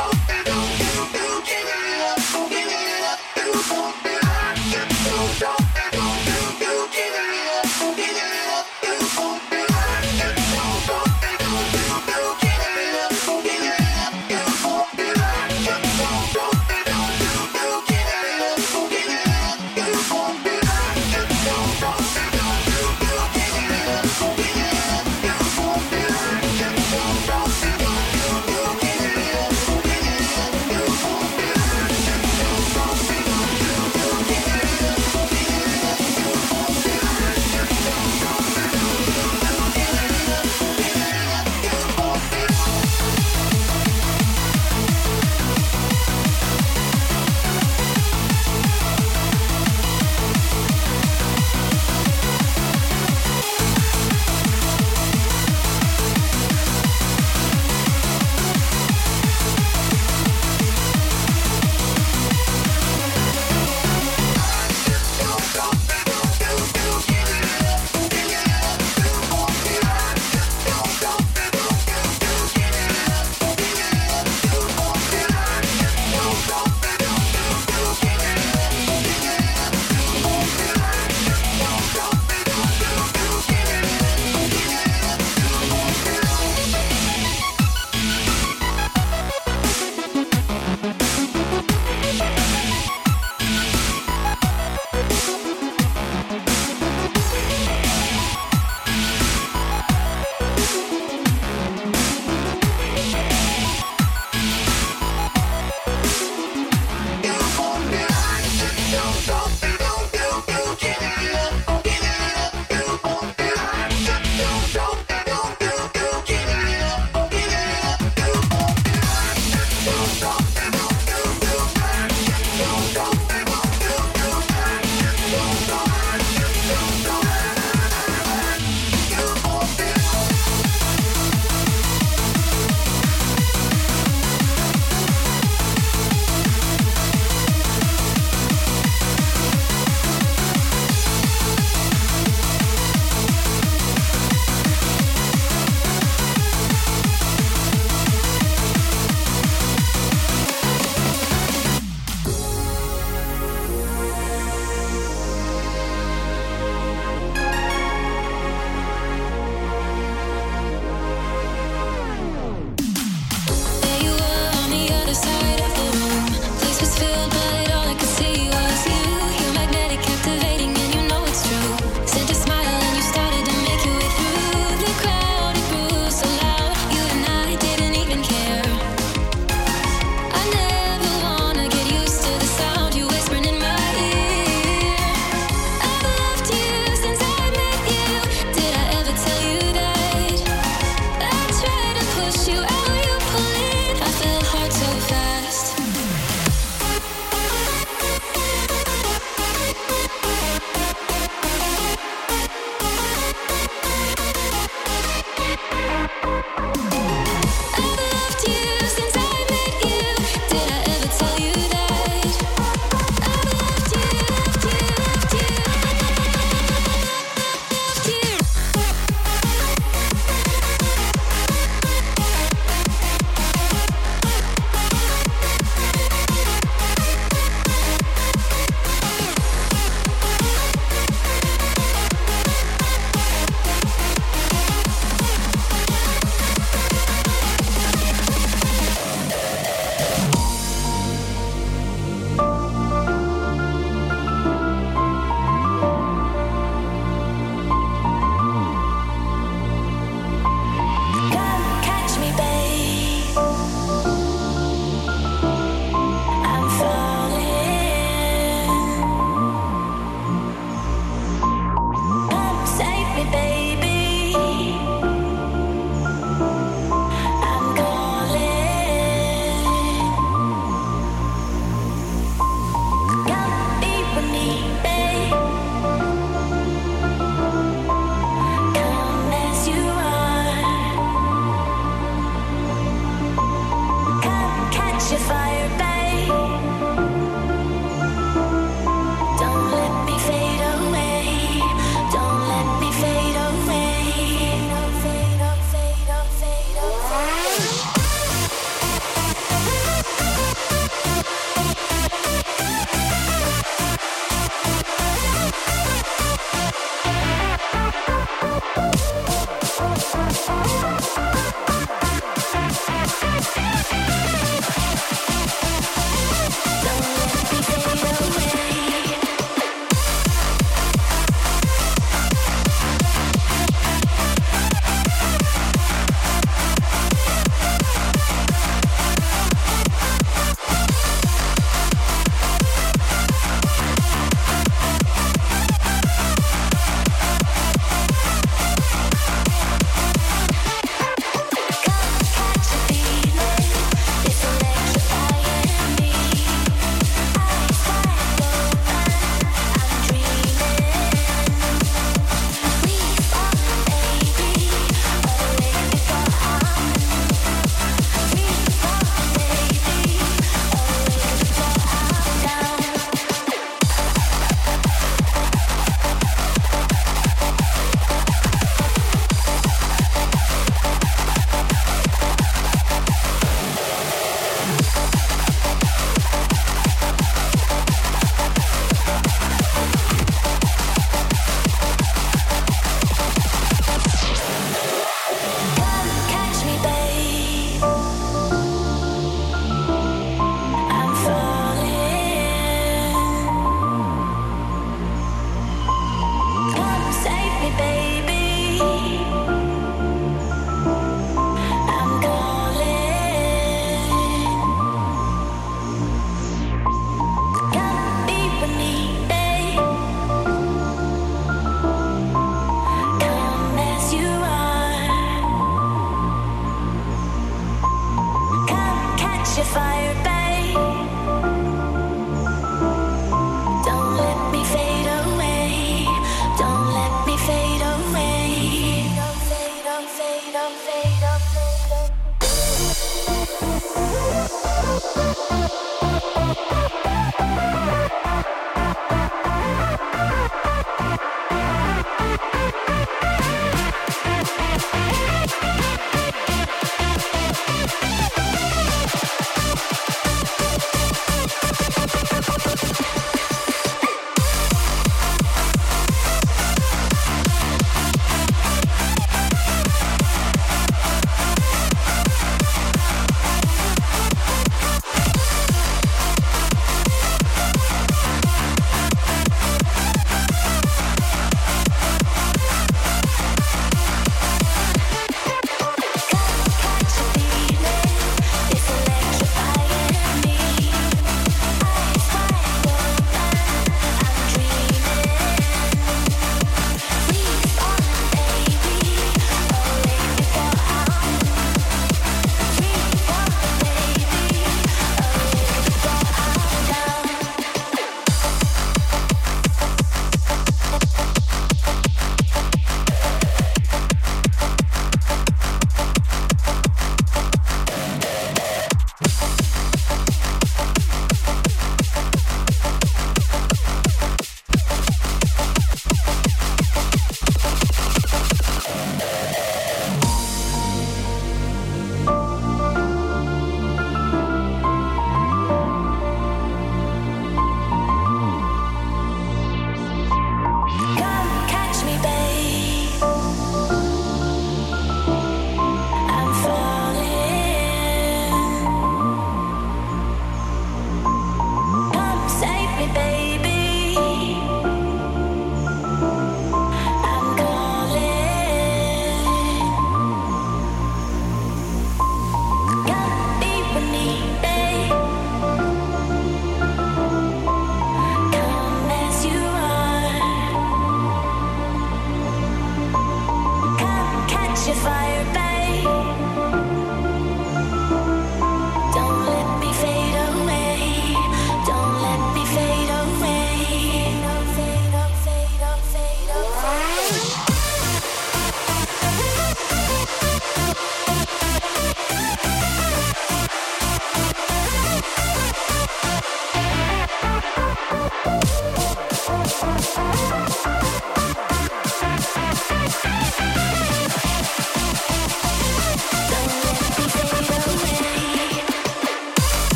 Oh.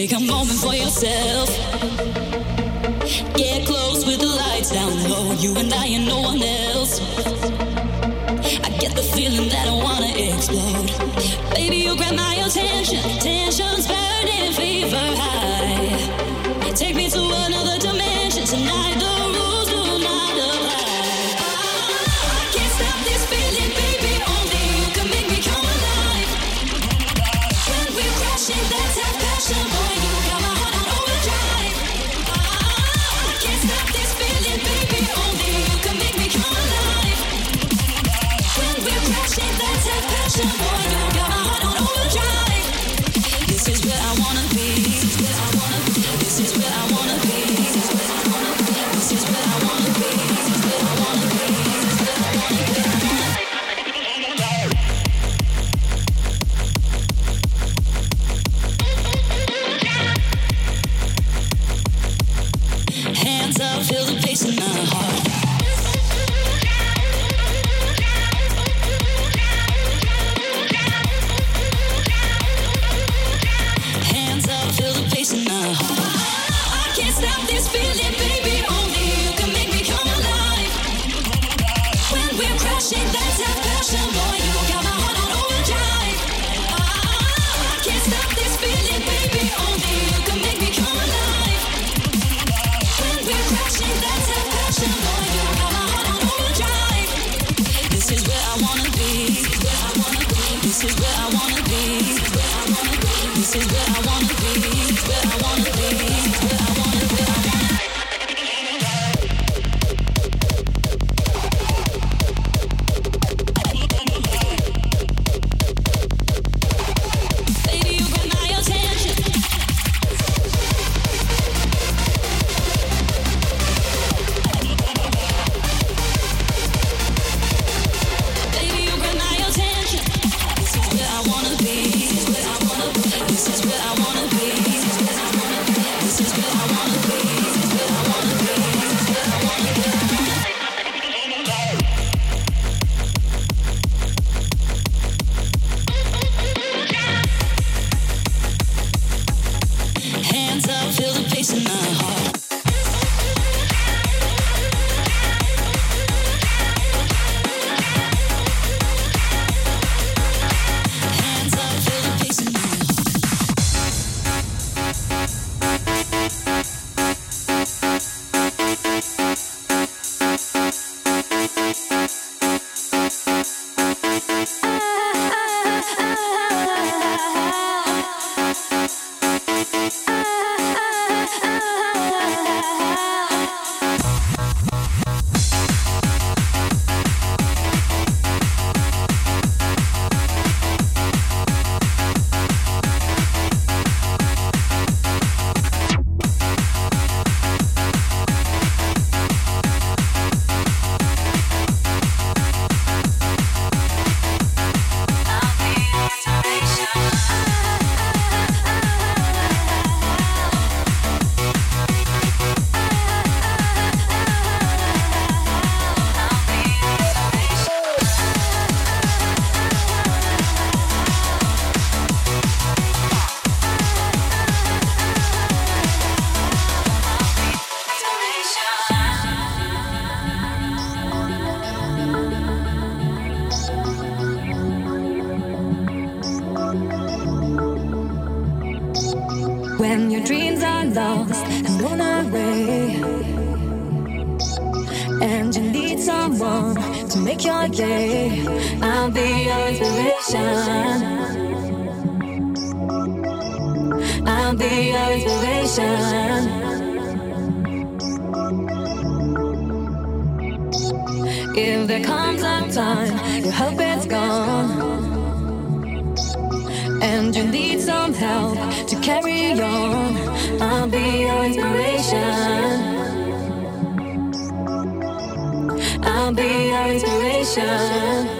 Take a moment for yourself. Get close with the lights down low. You and I and no one else. I get the feeling that I wanna explode. Baby, you grab my attention. when your dreams are lost and blown away, and you need someone to make your day. I'll be your inspiration. I'll be your inspiration. If there comes a time your hope is gone and you need some help to carry on. I'll be your inspiration. I'll be your inspiration.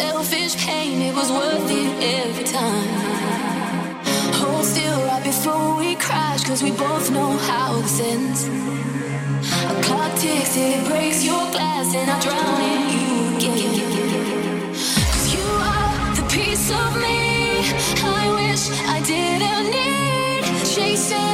selfish pain, it was worth it every time. Hold still right before we crash, cause we both know how this ends. A clock ticks, it breaks your glass, and I drown in you again. Cause you are the piece of me I wish I didn't need. Chasing.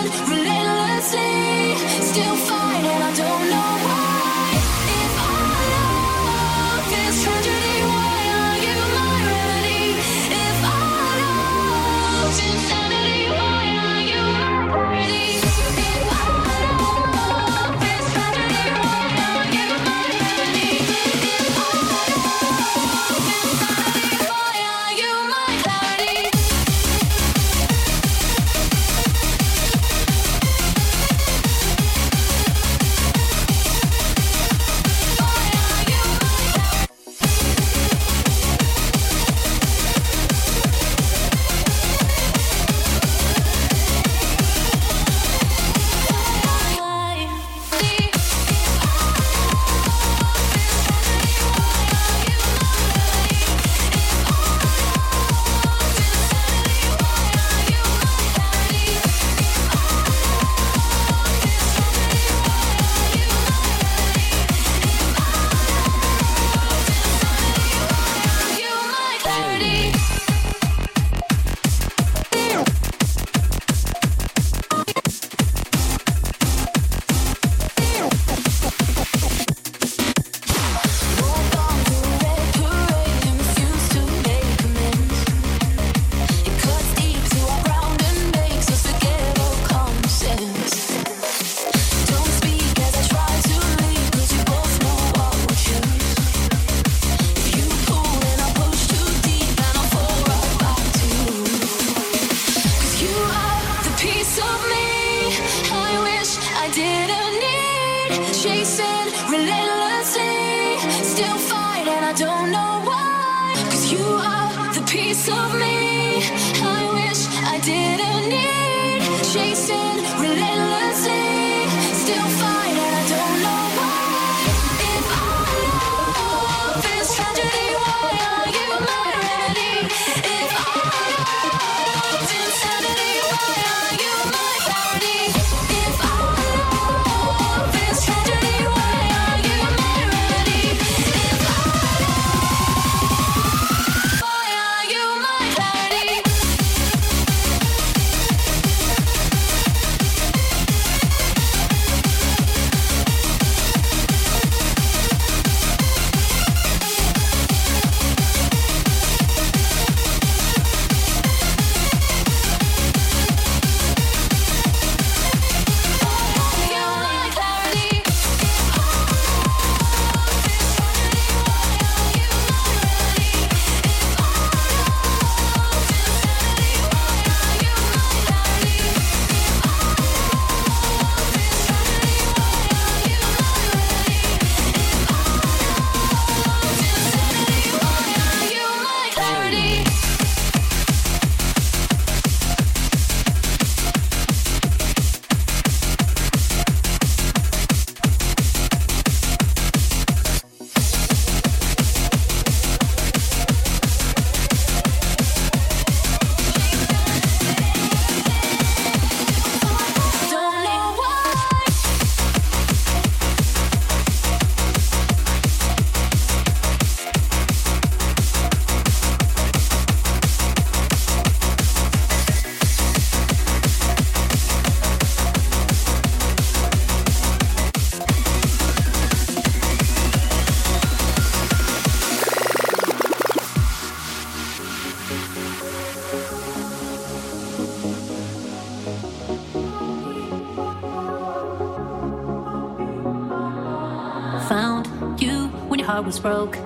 was broke.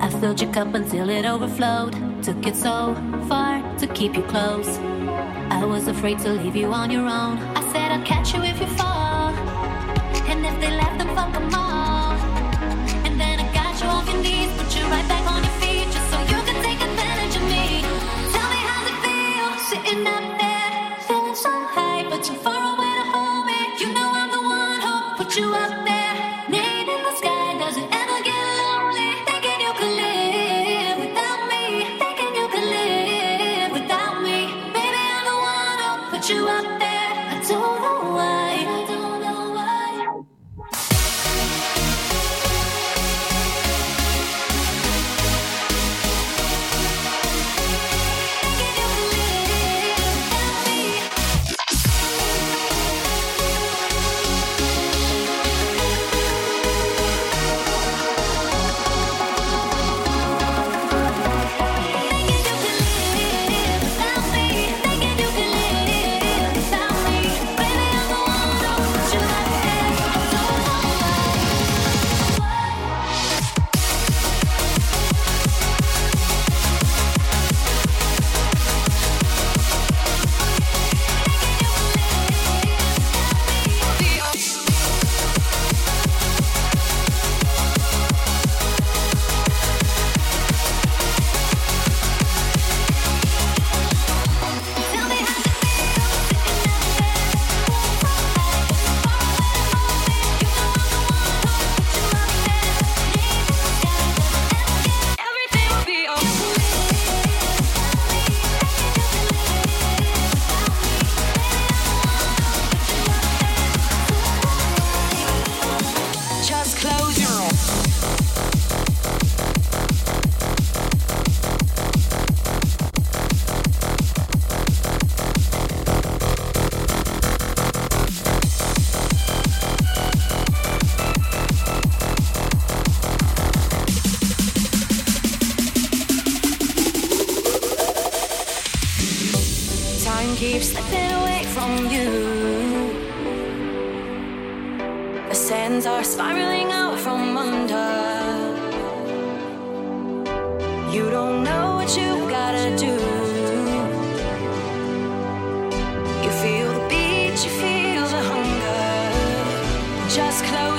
I filled your cup until it overflowed. Took it so far to keep you close. I was afraid to leave you on your own. just close